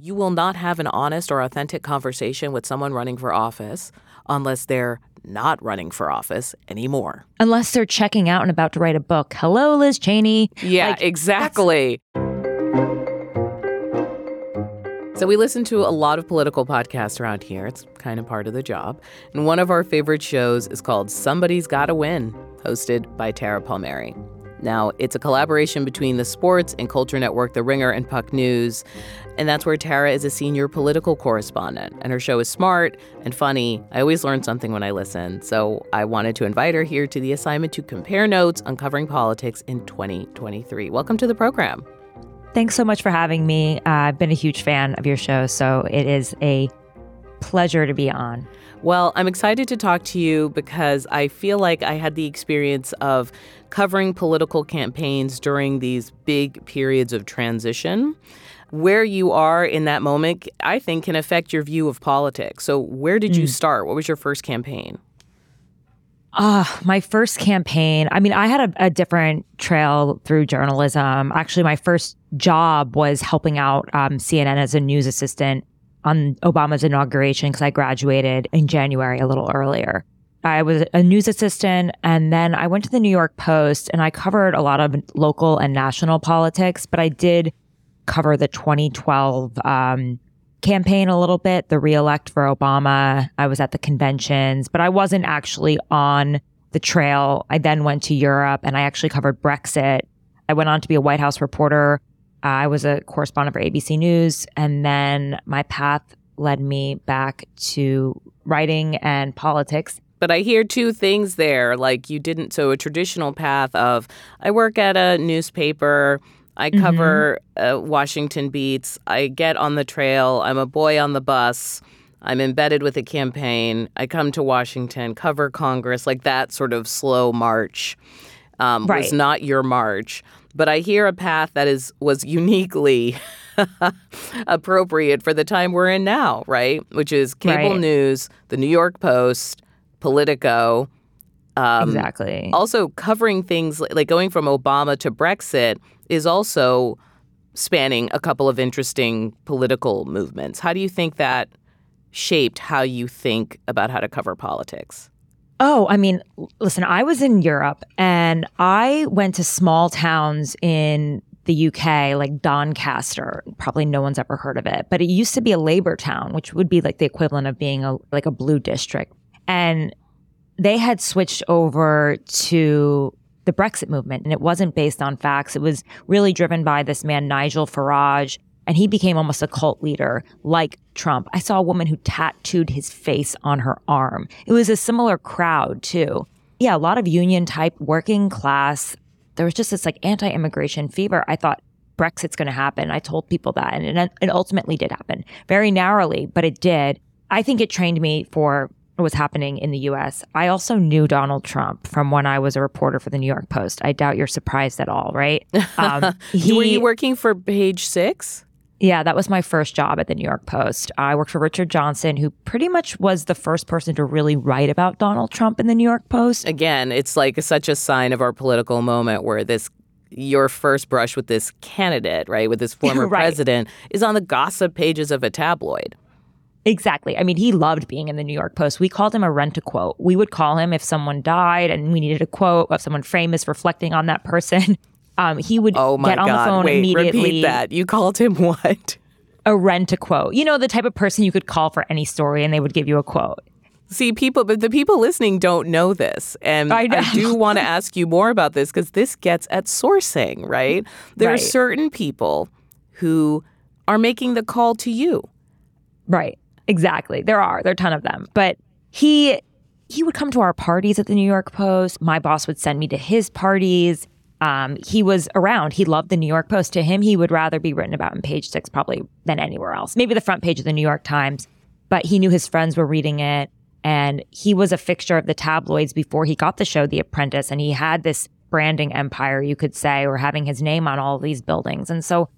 You will not have an honest or authentic conversation with someone running for office unless they're not running for office anymore. Unless they're checking out and about to write a book. Hello, Liz Cheney. Yeah, Like, exactly. So we listen to a lot of political podcasts around here. It's kind of part of the job. And one of our favorite shows is called Somebody's Gotta Win, hosted by Tara Palmeri. Now, it's a collaboration between the sports and culture network The Ringer and Puck News. And that's where Tara is a senior political correspondent. And her show is smart and funny. I always learn something when I listen. So I wanted to invite her here to the assignment to compare notes on covering politics in 2023. Welcome to the program. Thanks so much for having me. Uh, I've been a huge fan of your show, so it is a pleasure to be on. Well, I'm excited to talk to you because I feel like I had the experience of covering political campaigns during these big periods of transition. Where you are in that moment, I think, can affect your view of politics. So, where did you start? What was your first campaign? Ah, my first campaign. I mean, I had a, a different trail through journalism. Actually, my first job was helping out um, CNN as a news assistant on Obama's inauguration because I graduated in January a little earlier. I was a news assistant and then I went to the New York Post and I covered a lot of local and national politics, but I did cover the 2012 um, campaign a little bit, the reelect for Obama. I was at the conventions, but I wasn't actually on the trail. I then went to Europe and I actually covered Brexit. I went on to be a White House reporter. I was a correspondent for ABC News. And then my path led me back to writing and politics. But I hear two things there. Like you didn't, so a traditional path of I work at a newspaper, I cover uh, Washington beats, I get on the trail, I'm a boy on the bus, I'm embedded with a campaign, I come to Washington, cover Congress, like that sort of slow march um, was not your march. But I hear a path that is was uniquely appropriate for the time we're in now, right? Which is cable Right. news, the New York Post, Politico. Um, exactly. Also, covering things li- like going from Obama to Brexit is also spanning a couple of interesting political movements. How do you think that shaped how you think about how to cover politics? Oh, I mean, listen, I was in Europe and I went to small towns in the UK, like Doncaster. Probably no one's ever heard of it, but it used to be a labor town, which would be like the equivalent of being a like a blue district. And they had switched over to the Brexit movement, and it wasn't based on facts. It was really driven by this man, Nigel Farage, and he became almost a cult leader like Trump. I saw a woman who tattooed his face on her arm. It was a similar crowd, too. Yeah, a lot of union type, working class. There was just this like anti immigration fever. I thought Brexit's going to happen. I told people that, and it, it ultimately did happen very narrowly, but it did. I think it trained me for what was happening in the US. I also knew Donald Trump from when I was a reporter for the New York Post. I doubt you're surprised at all, right? Um, Were you working for Page Six? Yeah, that was my first job at the New York Post. I worked for Richard Johnson, who pretty much was the first person to really write about Donald Trump in the New York Post. Again, it's like such a sign of our political moment where this your first brush with this candidate, right, with this former Right. president, is on the gossip pages of a tabloid. Exactly. I mean, he loved being in the New York Post. We called him a rent a quote. We would call him if someone died and we needed a quote of someone famous reflecting on that person. Um, he would Oh get on God! the phone Wait, immediately. repeat that. You called him what? A rent a quote. You know, the type of person you could call for any story and they would give you a quote. See, people, but the people listening don't know this. And I know. do want to ask you more about this because this gets at sourcing, right? There are certain people who are making the call to you. Right. Exactly. There are. There are a ton of them. But he he would come to our parties at the New York Post. My boss would send me to his parties. Um, he was around. He loved the New York Post. To him, he would rather be written about in page six probably than anywhere else. Maybe the front page of the New York Times. But he knew his friends were reading it. And he was a fixture of the tabloids before he got the show The Apprentice. And he had this branding empire, you could say, or having his name on all these buildings. And so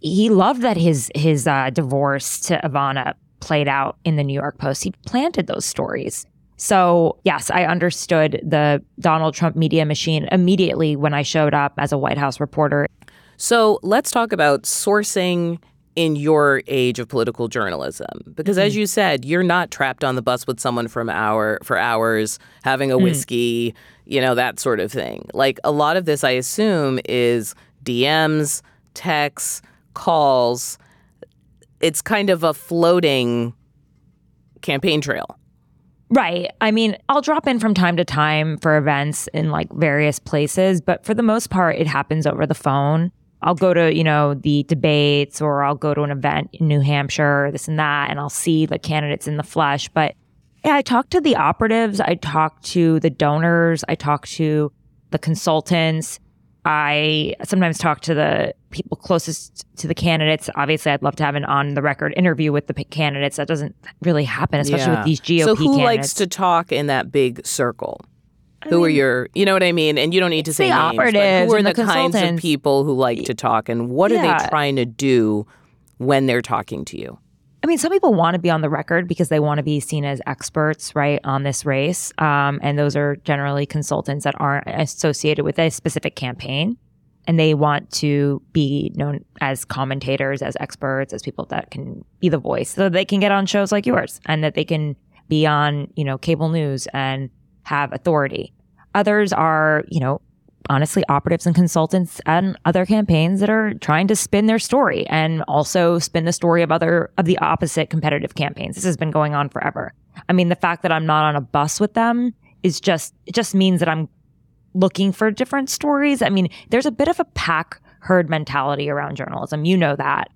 he loved that his his uh, divorce to Ivana played out in the New York Post. He planted those stories. So yes, I understood the Donald Trump media machine immediately when I showed up as a White House reporter. So let's talk about sourcing in your age of political journalism because Mm-hmm. as you said you're not trapped on the bus with someone from hour for hours having Mm. a whiskey you know that sort of thing like a lot of this i assume is dms texts calls it's kind of a floating campaign trail Right. I mean, I'll drop in from time to time for events in like various places, but for the most part, it happens over the phone. I'll go to, you know, the debates or I'll go to an event in New Hampshire, this and that, and I'll see the candidates in the flesh. But yeah, I talk to the operatives, I talk to the donors, I talk to the consultants. I sometimes talk to the people closest to the candidates. Obviously, I'd love to have an on the record interview with the candidates. That doesn't really happen, especially Yeah. with these GOP so who candidates. likes to talk in that big circle who are your you know what i mean and you don't need to say the names, but operatives who are the, the kinds of people who like to talk and what are they trying to do when they're talking to you I mean, some people want to be on the record because they want to be seen as experts, right, on this race. Um, and those are generally consultants that aren't associated with a specific campaign. And they want to be known as commentators, as experts, as people that can be the voice so they can get on shows like yours and that they can be on, you know, cable news and have authority. Others are, you know, honestly operatives and consultants and other campaigns that are trying to spin their story and also spin the story of other of the opposite competitive campaigns. This has been going on forever. I mean, the fact that I'm not on a bus with them is just it just means that I'm looking for different stories. I mean, there's a bit of a pack herd mentality around journalism. You know that.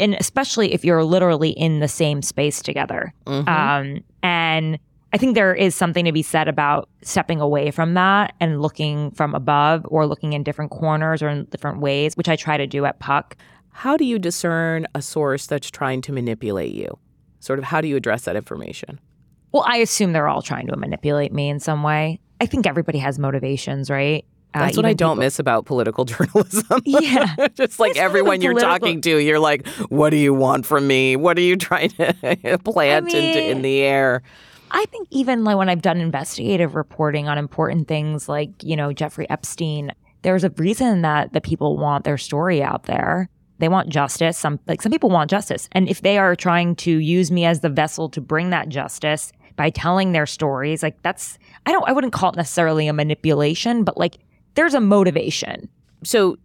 And especially if you're literally in the same space together. Mhm. Um, and I think there is something to be said about stepping away from that and looking from above or looking in different corners or in different ways, which I try to do at Puck. how do you discern a source that's trying to manipulate you sort of how do you address that information Well, I assume they're all trying to manipulate me in some way. I think everybody has motivations, right? Uh, that's what i don't people- miss about political journalism Yeah. just like It's everyone you're talking to you're like what do you want from me what are you trying to plant into in mean- the air I think even like when I've done investigative reporting on important things like, you know, Jeffrey Epstein, there's a reason that the people want their story out there. They want justice. Some like some people want justice. And if they are trying to use me as the vessel to bring that justice by telling their stories, like that's I don't I wouldn't call it necessarily a manipulation, but like there's a motivation. so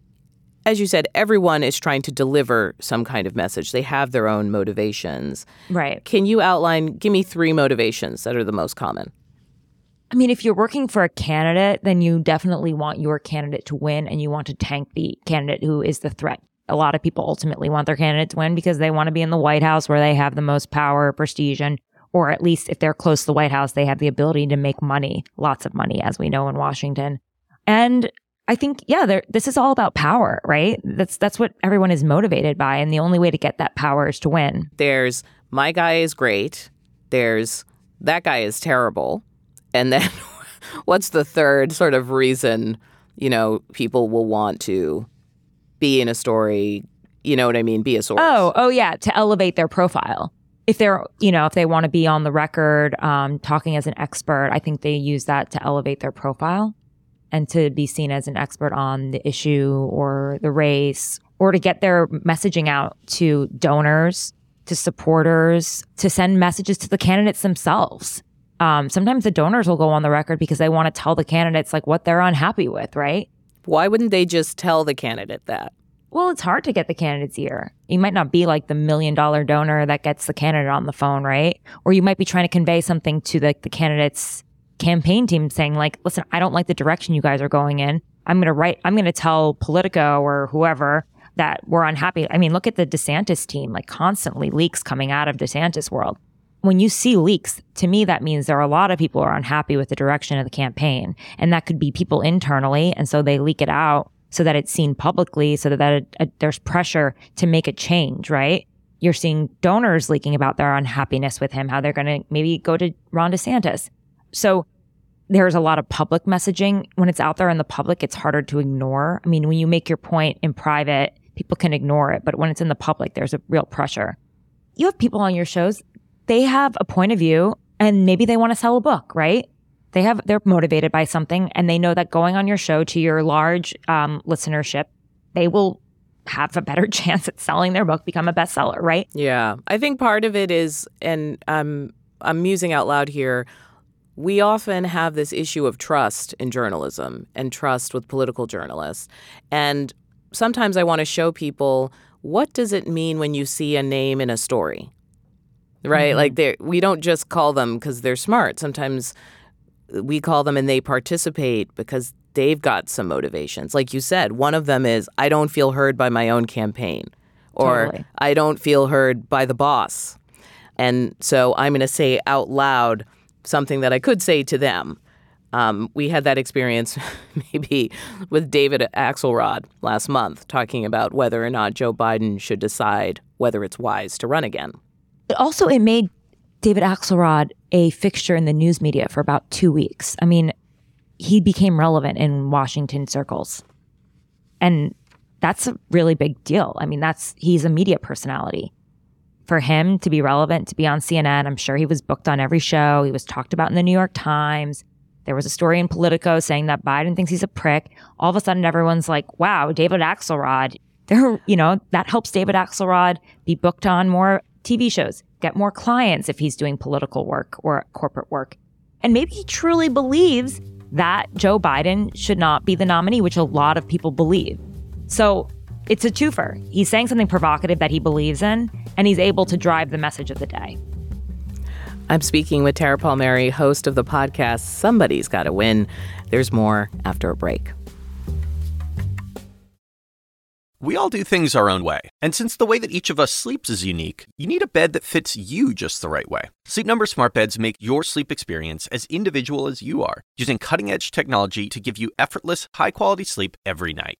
as you said everyone is trying to deliver some kind of message they have their own motivations Right. can you outline give me three motivations that are the most common I mean, if you're working for a candidate, then you definitely want your candidate to win and you want to tank the candidate who is the threat. A lot of people ultimately want their candidate to win because they want to be in the White House where they have the most power, prestige, and or at least if they're close to the White House, they have the ability to make money, lots of money, as we know in Washington. And I think, yeah, this is all about power, right? That's that's what everyone is motivated by, and the only way to get that power is to win. there's my guy is great there's that guy is terrible and then what's the third sort of reason you know people will want to be in a story you know what i mean be a source Oh, oh yeah, to elevate their profile. If they're, you know, if they want to be on the record um, talking as an expert, I think they use that to elevate their profile and to be seen as an expert on the issue or the race or to get their messaging out to donors, to supporters, to send messages to the candidates themselves. Um, sometimes the donors will go on the record because they want to tell the candidates like what they're unhappy with, right? why wouldn't they just tell the candidate that Well, it's hard to get the candidate's ear. You might not be like the million dollar donor that gets the candidate on the phone, right? Or you might be trying to convey something to the, the candidate's campaign team saying, like, listen, I don't like the direction you guys are going in. I'm going to write, I'm going to tell Politico or whoever that we're unhappy. I mean, look at the DeSantis team, like constantly leaks coming out of DeSantis world. When you see leaks, to me, that means there are a lot of people are unhappy with the direction of the campaign. And that could be people internally. And so they leak it out so that it's seen publicly, so that it, it- there's pressure to make a change, right? You're seeing donors leaking about their unhappiness with him, how they're going to maybe go to Ron DeSantis. So there's a lot of public messaging. When it's out there in the public, it's harder to ignore. I mean, when you make your point in private, people can ignore it. But when it's in the public, there's a real pressure. You have people on your shows, they have a point of view and maybe they want to sell a book, right? They have, they're motivated by something and they know that going on your show to your large um, listenership, they will have a better chance at selling their book, become a bestseller, right? Yeah. I think part of it is, and I'm, I'm musing out loud here, we often have this issue of trust in journalism and trust with political journalists. And sometimes I want to show people what does it mean when you see a name in a story? Right? Mm-hmm. Like we don't just call them because they're smart. Sometimes we call them and they participate because they've got some motivations. Like you said, one of them is I don't feel heard by my own campaign or totally. I don't feel heard by the boss. And so I'm going to say out loud something that I could say to them. Um, we had that experience maybe with David Axelrod last month, talking about whether or not Joe Biden should decide whether it's wise to run again. Also, it made David Axelrod a fixture in the news media for about two weeks. I mean, he became relevant in Washington circles. And that's a really big deal. I mean, that's he's a media personality for him to be relevant, to be on CNN. I'm sure he was booked on every show. He was talked about in the New York Times. There was a story in Politico saying that Biden thinks he's a prick. All of a sudden, everyone's like, wow, David Axelrod. There, you know, that helps David Axelrod be booked on more TV shows, get more clients if he's doing political work or corporate work. And maybe he truly believes that Joe Biden should not be the nominee, which a lot of people believe. So it's a twofer. He's saying something provocative that he believes in, and he's able to drive the message of the day. I'm speaking with Tara Palmeri, host of the podcast Somebody's Gotta Win. There's more after a break. We all do things our own way. And since the way that each of us sleeps is unique, you need a bed that fits you just the right way. Sleep Number smart beds make your sleep experience as individual as you are, using cutting-edge technology to give you effortless, high-quality sleep every night.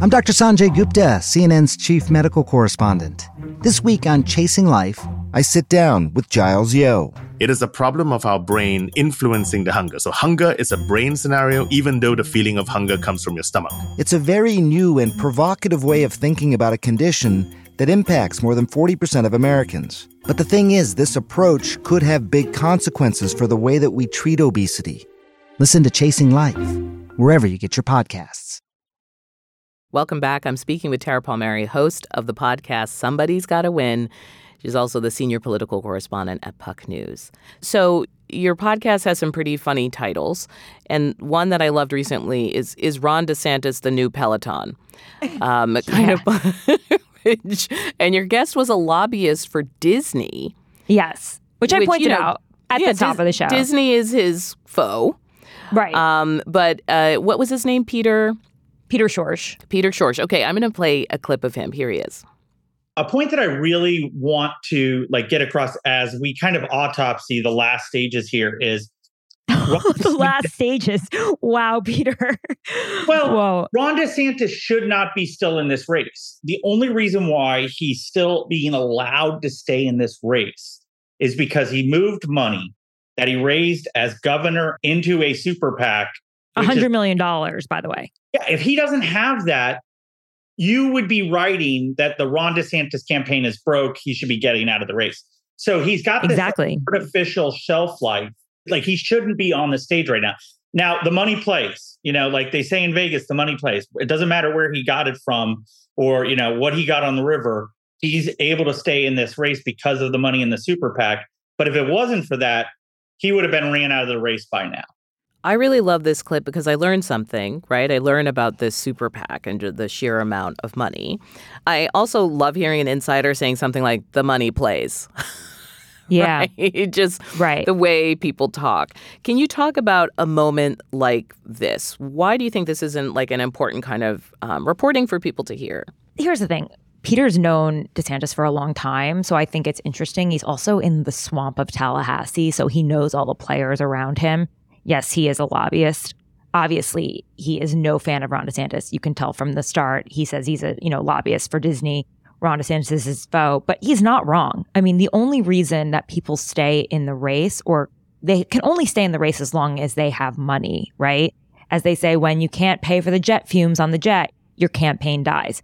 I'm Dr. Sanjay Gupta, CNN's chief medical correspondent. This week on Chasing Life, I sit down with Giles Yeo. It is a problem of our brain influencing the hunger. So, hunger is a brain scenario, even though the feeling of hunger comes from your stomach. It's a very new and provocative way of thinking about a condition that impacts more than 40% of Americans. But the thing is, this approach could have big consequences for the way that we treat obesity. Listen to Chasing Life, wherever you get your podcasts. Welcome back. I'm speaking with Tara Palmeri, host of the podcast Somebody's Gotta Win. She's also the senior political correspondent at Puck News. So, your podcast has some pretty funny titles, and one that I loved recently is "Is Ron DeSantis the new Peloton?" Um, kind of and your guest was a lobbyist for Disney. Yes, which, which I pointed you know, out at yeah, the top Dis- of the show. Disney is his foe, right? Um, but uh, what was his name? Peter. Peter Schorsch. Peter Schorsch. Okay, I'm going to play a clip of him. Here he is. A point that I really want to like get across as we kind of autopsy the last stages here is the last stages. Wow, Peter. well, Whoa. Ron DeSantis should not be still in this race. The only reason why he's still being allowed to stay in this race is because he moved money that he raised as governor into a super PAC. A hundred million dollars, by the way. Yeah, if he doesn't have that, you would be writing that the Ron DeSantis campaign is broke. He should be getting out of the race. So he's got exactly artificial shelf life like he shouldn't be on the stage right now. Now the money plays, you know, like they say in Vegas, the money plays. It doesn't matter where he got it from or, you know, what he got on the river. He's able to stay in this race because of the money in the super PAC. But if it wasn't for that, he would have been ran out of the race by now. I really love this clip because I learned something, right? I learn about this super PAC and the sheer amount of money. I also love hearing an insider saying something like, the money plays. Yeah. Right? Just right. the way people talk. Can you talk about a moment like this? Why do you think this isn't like an important kind of um, reporting for people to hear? Here's the thing. Peter's known DeSantis for a long time, so I think it's interesting. He's also in the swamp of Tallahassee, so he knows all the players around him. Yes, he is a lobbyist. Obviously, he is no fan of Ron DeSantis. You can tell from the start. He says he's a, you know, lobbyist for Disney. Ron DeSantis is his foe, but he's not wrong. I mean, the only reason that people stay in the race or they can only stay in the race as long as they have money, right? As they say, when you can't pay for the jet fumes on the jet, your campaign dies.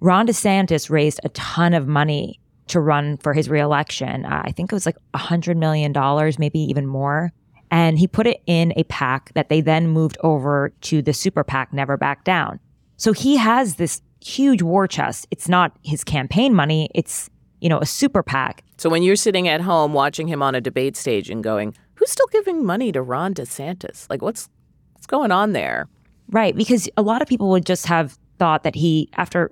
Ron DeSantis raised a ton of money to run for his reelection. Uh, I think it was like a $100 million, maybe even more. And he put it in a pack that they then moved over to the super PAC, Never Back Down. So he has this huge war chest. It's not his campaign money, it's, you know, a super PAC. So when you're sitting at home watching him on a debate stage and going, who's still giving money to Ron DeSantis? Like, what's what's going on there? Right, because a lot of people would just have thought that he, after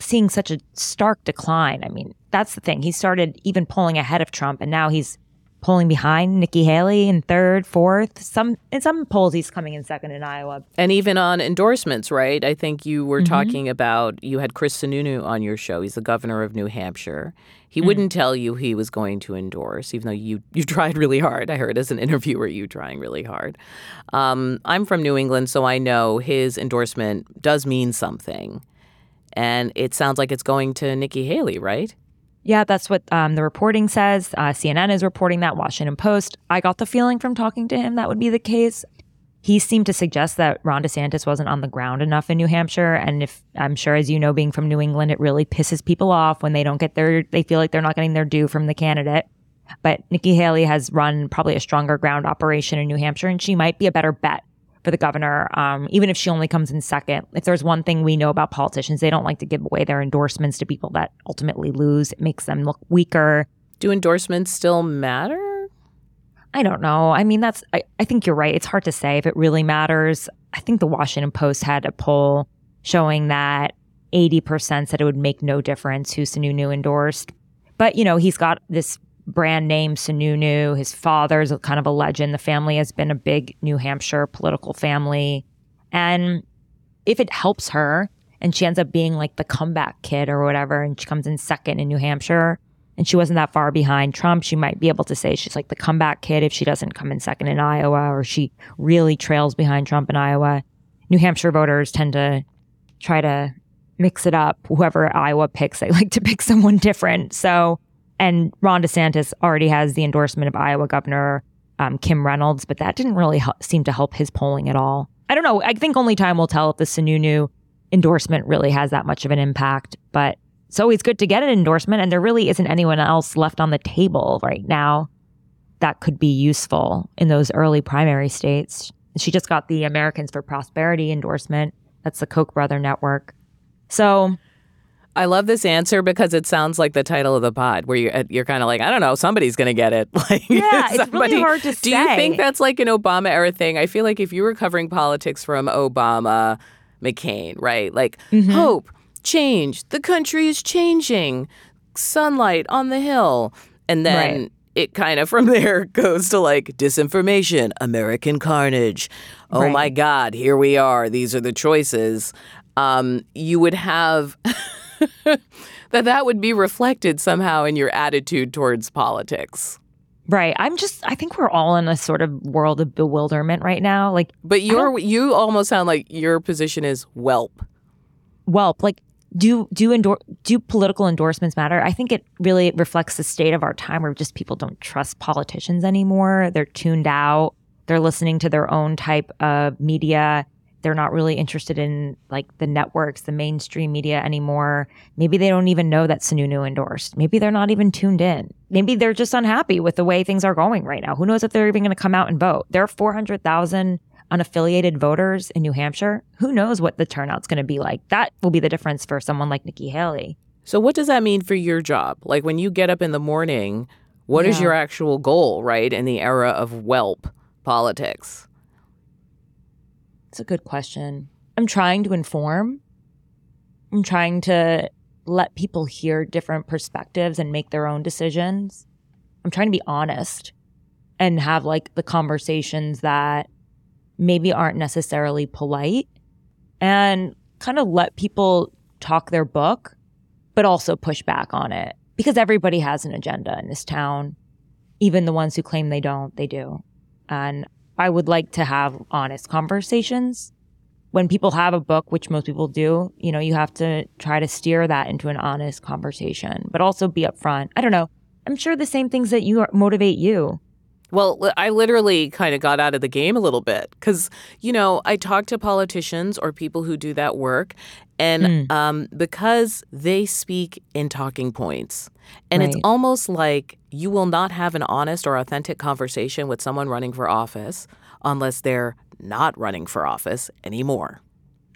seeing such a stark decline, I mean, that's the thing. He started even pulling ahead of Trump, and now he's pulling behind Nikki Haley in third, fourth. Some in some polls he's coming in second in Iowa. And even on endorsements, right? I think you were mm-hmm. talking about you had Chris Sununu on your show. He's the governor of New Hampshire. He mm wouldn't tell you he was going to endorse, even though you you tried really hard. I heard as an interviewer you trying really hard. Um, I'm from New England, so I know his endorsement does mean something, and it sounds like it's going to Nikki Haley, right? Yeah, that's what um, the reporting says. Uh, CNN is reporting that, Washington Post. I got the feeling from talking to him that would be the case. He seemed to suggest that Ron DeSantis wasn't on the ground enough in New Hampshire. And if I'm sure, as you know, being from New England, it really pisses people off when they don't get their, they feel like they're not getting their due from the candidate. But Nikki Haley has run probably a stronger ground operation in New Hampshire, and she might be a better bet for the governor, um, even if she only comes in second. If there's one thing we know about politicians, they don't like to give away their endorsements to people that ultimately lose. It makes them look weaker. Do endorsements still matter? I don't know. I mean, that's, I, I think you're right. It's hard to say if it really matters. I think the Washington Post had a poll showing that 80% said it would make no difference who Sununu endorsed. But, you know, he's got this brand name Sununu. His father's kind of a legend. The family has been a big New Hampshire political family. And if it helps her and she ends up being like the comeback kid or whatever, and she comes in second in New Hampshire and she wasn't that far behind Trump, she might be able to say she's like the comeback kid if she doesn't come in second in Iowa or she really trails behind Trump in Iowa. New Hampshire voters tend to try to mix it up. Whoever Iowa picks, they like to pick someone different. So and Ron DeSantis already has the endorsement of Iowa Governor um, Kim Reynolds, but that didn't really seem to help his polling at all. I don't know. I think only time will tell if the Sununu endorsement really has that much of an impact. But it's always good to get an endorsement, and there really isn't anyone else left on the table right now that could be useful in those early primary states. She just got the Americans for Prosperity endorsement. That's the Koch brother network. So I love this answer because it sounds like the title of the pod, where you're you're kind of like, I don't know, somebody's going to get it. Like, yeah, somebody, it's really hard to do say. Do you think that's like an Obama era thing? I feel like if you were covering politics from Obama, McCain, right? Like mm-hmm. hope, change, the country is changing, sunlight on the hill, and then. Right. It kind of from there goes to like disinformation, American carnage. Oh right. my God, here we are. These are the choices. Um, you would have that that would be reflected somehow in your attitude towards politics. Right. I'm just I think we're all in a sort of world of bewilderment right now. Like But you're you almost sound like your position is whelp. Whelp. Like do do endor- do political endorsements matter? I think it really reflects the state of our time where just people don't trust politicians anymore. They're tuned out. They're listening to their own type of media they're not really interested in like the networks, the mainstream media anymore. Maybe they don't even know that Sununu endorsed. Maybe they're not even tuned in. Maybe they're just unhappy with the way things are going right now. Who knows if they're even going to come out and vote? There are 400,000 unaffiliated voters in New Hampshire. Who knows what the turnout's going to be like? That will be the difference for someone like Nikki Haley. So, what does that mean for your job? Like when you get up in the morning, what yeah. is your actual goal, right, in the era of whelp politics? A good question. I'm trying to inform. I'm trying to let people hear different perspectives and make their own decisions. I'm trying to be honest and have like the conversations that maybe aren't necessarily polite and kind of let people talk their book, but also push back on it because everybody has an agenda in this town. Even the ones who claim they don't, they do. And I would like to have honest conversations. When people have a book, which most people do, you know, you have to try to steer that into an honest conversation, but also be upfront. I don't know. I'm sure the same things that you motivate you. Well, I literally kind of got out of the game a little bit because, you know, I talk to politicians or people who do that work, and Mm. um, because they speak in talking points, and it's almost like you will not have an honest or authentic conversation with someone running for office unless they're not running for office anymore.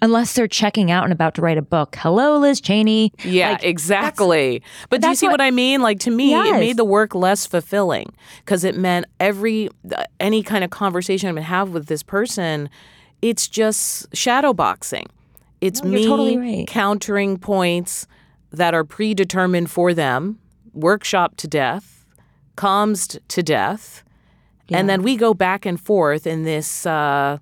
Unless they're checking out and about to write a book. Hello, Liz Cheney. Yeah, Like, exactly. But do you see what, what- I mean? Like to me, it made the work less fulfilling because it meant every uh, any kind of conversation I'm gonna have with this person, it's just shadow boxing. It's No, me totally right. countering points that are predetermined for them, workshop to death, calmed to death, and then we go back and forth in this uh,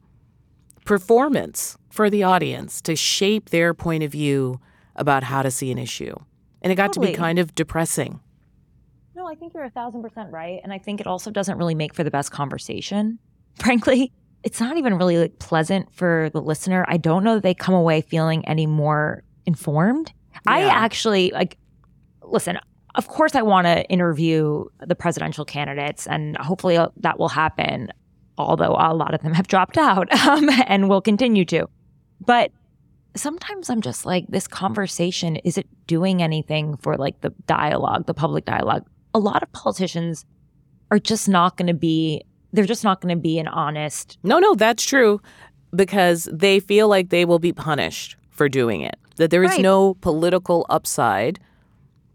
performance for the audience to shape their point of view about how to see an issue. And it got to be kind of depressing. No, I think you're a thousand percent right. And I think it also doesn't really make for the best conversation. Frankly, it's not even really like pleasant for the listener. I don't know that they come away feeling any more informed. I actually like listen, of course I want to interview the presidential candidates and hopefully uh, that will happen, although a lot of them have dropped out um, and will continue to. But sometimes I'm just like, this conversation, is it doing anything for like the dialogue, the public dialogue? A lot of politicians are just not going to be, they're just not going to be an honest. No, no, that's true because they feel like they will be punished for doing it. That there is Right. no political upside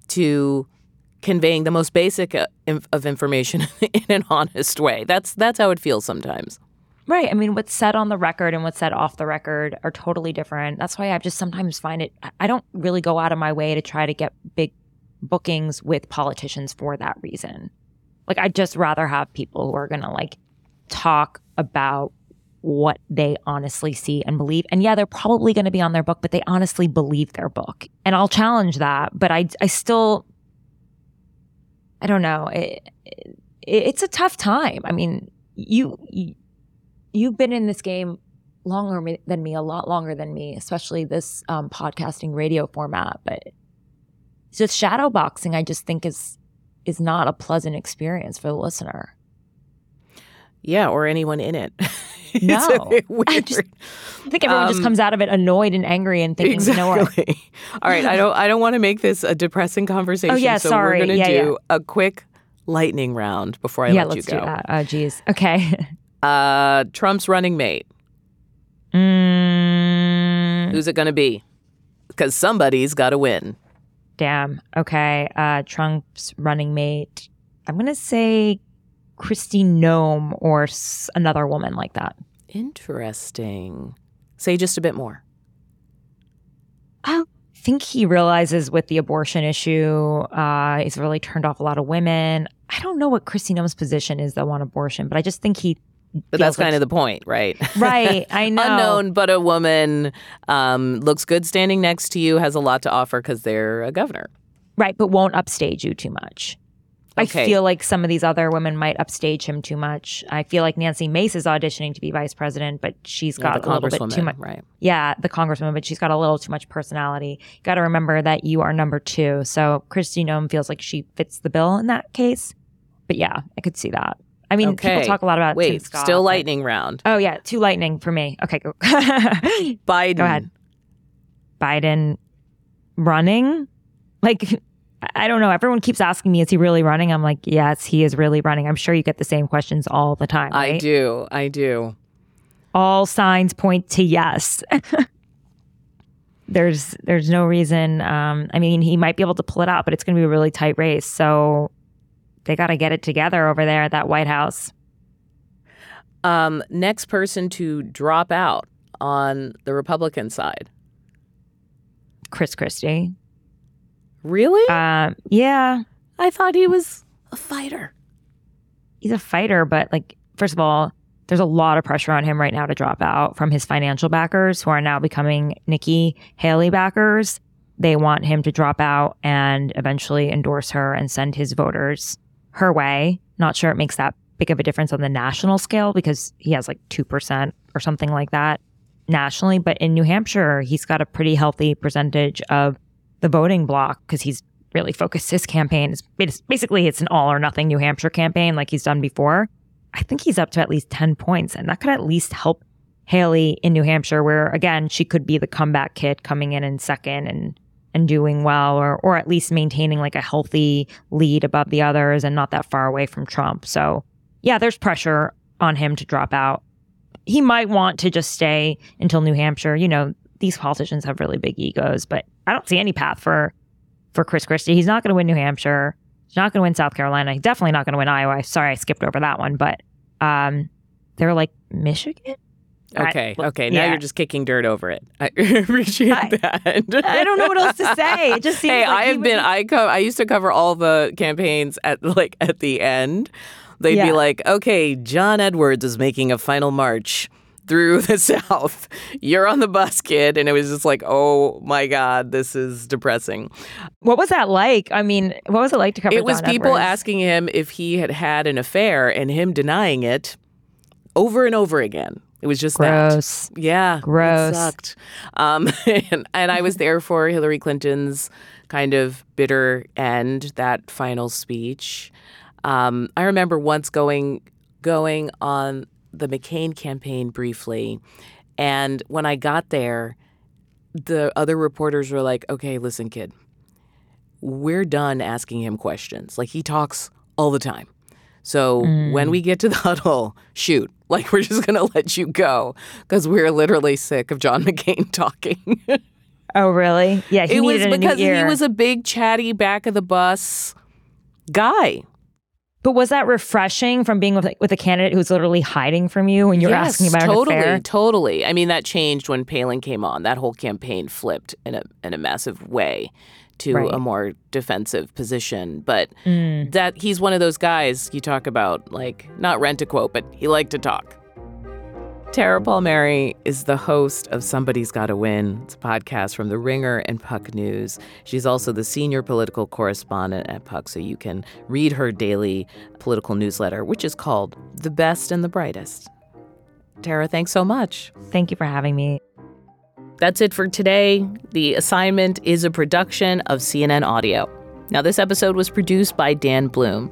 to conveying the most basic uh, of information in an honest way. That's that's how it feels sometimes. Right. I mean, what's said on the record and what's said off the record are totally different. That's why I just sometimes find it, I don't really go out of my way to try to get big bookings with politicians for that reason. Like, I'd just rather have people who are going to like talk about what they honestly see and believe. And yeah, they're probably going to be on their book, but they honestly believe their book. And I'll challenge that. But I, I still, I don't know. It, it, it's a tough time. I mean, you, you you've been in this game longer than me, a lot longer than me, especially this um, podcasting radio format. But just shadow boxing, I just think is is not a pleasant experience for the listener. Yeah, or anyone in it. No. a bit weird. I just- I think everyone just Um, comes out of it annoyed and angry and thinking, exactly. you know? All right, I don't I don't want to make this a depressing conversation. Oh, yeah, so sorry. we're gonna Yeah, do a quick lightning round before I yeah, let you go. Yeah, let's do that. Oh, geez. Okay. Uh, Trump's running mate. mm, Who's it going to be? Because somebody's got to win. damn. Okay. Uh, Trump's running mate. I'm going to say Kristi Noem or s- another woman like that. Interesting. Say just a bit more. I think he realizes with the abortion issue, uh, he's really turned off a lot of women. I don't know what Kristi Noem's position is though on abortion, but I just think he. But that's kind like- of the point, right? right. I know. Unknown, but a woman um, looks good standing next to you, has a lot to offer because they're a governor. Right, but won't upstage you too much. Okay. I feel like some of these other women might upstage him too much. I feel like Nancy Mace is auditioning to be vice president, but she's got the a little bit too much. right? Yeah, the congresswoman, but she's got a little too much personality. You got to remember that you are number two. So Kristi Noem feels like she fits the bill in that case. But yeah, I could see that. I mean, Okay. people talk a lot about Tim Wait, Scott, still but- lightning round. Oh yeah, two lightning for me. Okay, go. Biden. Go ahead. Biden running? Like, I don't know. Everyone keeps asking me, is he really running? I'm like, yes, he is really running. I'm sure you get the same questions all the time. I do. I do. All signs point to yes. there's there's no reason. Um, I mean, he might be able to pull it out, but it's going to be a really tight race. So they got to get it together over there at that White House. Um, next person to drop out on the Republican side. Chris Christie. Really? Um, yeah, I thought he was a fighter. he's a fighter, but like, first of all, there's a lot of pressure on him right now to drop out from his financial backers who are now becoming Nikki Haley backers. They want him to drop out and eventually endorse her and send his voters her way. Not sure it makes that big of a difference on the national scale because he has like 2% or something like that nationally. But in New Hampshire, he's got a pretty healthy percentage of the voting block because he's really focused his campaign. It's it's- basically it's an all or nothing New Hampshire campaign like he's done before. I think he's up to at least 10 points, and that could at least help Haley in New Hampshire, where again, she could be the comeback kid coming in in second and and doing well or or at least maintaining like a healthy lead above the others and not that far away from Trump. So, yeah, there's pressure on him to drop out. He might want to just stay until New Hampshire. You know, these politicians have really big egos, but I don't see any path for for Chris Christie. He's not going to win New Hampshire. He's not going to win South Carolina. He's definitely not going to win Iowa. Sorry, I skipped over that one, but um, they're like Michigan. Okay, I- okay. Now yeah. you're just kicking dirt over it. I appreciate I- that. I don't know what else to say. It just seems hey, like I have been. be- I co- I used to cover all the campaigns at like at the end. They'd be like, "Okay, John Edwards is making a final march through the South. You're on the bus, kid." And it was just like, "Oh my God, this is depressing." What was that like? I mean, what was it like to cover? It was Don people Edwards? asking him if he had had an affair and him denying it over and over again. It was just that. Gross. Yeah, Gross. It sucked. Um, and, and I was there for Hillary Clinton's kind of bitter end, that final speech. Um, I remember once going going on the McCain campaign briefly, and when I got there, the other reporters were like, "Okay, listen, kid, we're done asking him questions. Like he talks all the time." So when we mm. get to the huddle, shoot. Like we're just gonna let you go because we're literally sick of John McCain talking. Oh, really? Yeah, he it was needed a new because he was a big chatty back of the bus guy. But was that refreshing from being with like, with a candidate who's literally hiding from you when you're Yes, asking about totally, an affair? totally. I mean, that changed when Palin came on. That whole campaign flipped in a in a massive way to Right. a more defensive position. But Mm. that he's one of those guys you talk about, like not rent a quote, but he liked to talk. Tara Palmeri is the host of Somebody's Gotta Win. It's a podcast from The Ringer and Puck News. She's also the senior political correspondent at Puck, so you can read her daily political newsletter, which is called The Best and the Brightest. Tara, thanks so much. Thank you for having me. That's it for today. The assignment is a production of CNN Audio. Now, this episode was produced by Dan Bloom.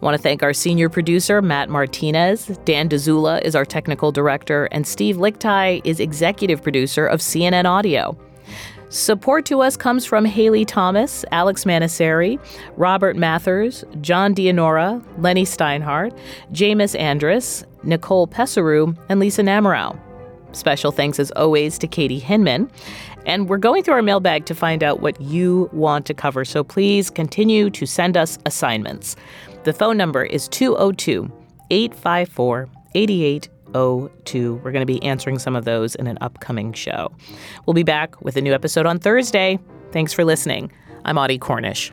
I want to thank our senior producer, Matt Martinez. Dan Dzula is our technical director, and Steve Lickteig is executive producer of CNN Audio. Support to us comes from Haley Thomas, Alex Manasseri, Robert Mathers, John Dianora, Lenny Steinhardt, Jamus Andrest, Nicole Pesaru, and Lisa Namerow. Special thanks, as always, to Katie Hinman. And we're going through our mailbag to find out what you want to cover, so please continue to send us assignments. The phone number is 202 854 8802. We're going to be answering some of those in an upcoming show. We'll be back with a new episode on Thursday. Thanks for listening. I'm Audie Cornish.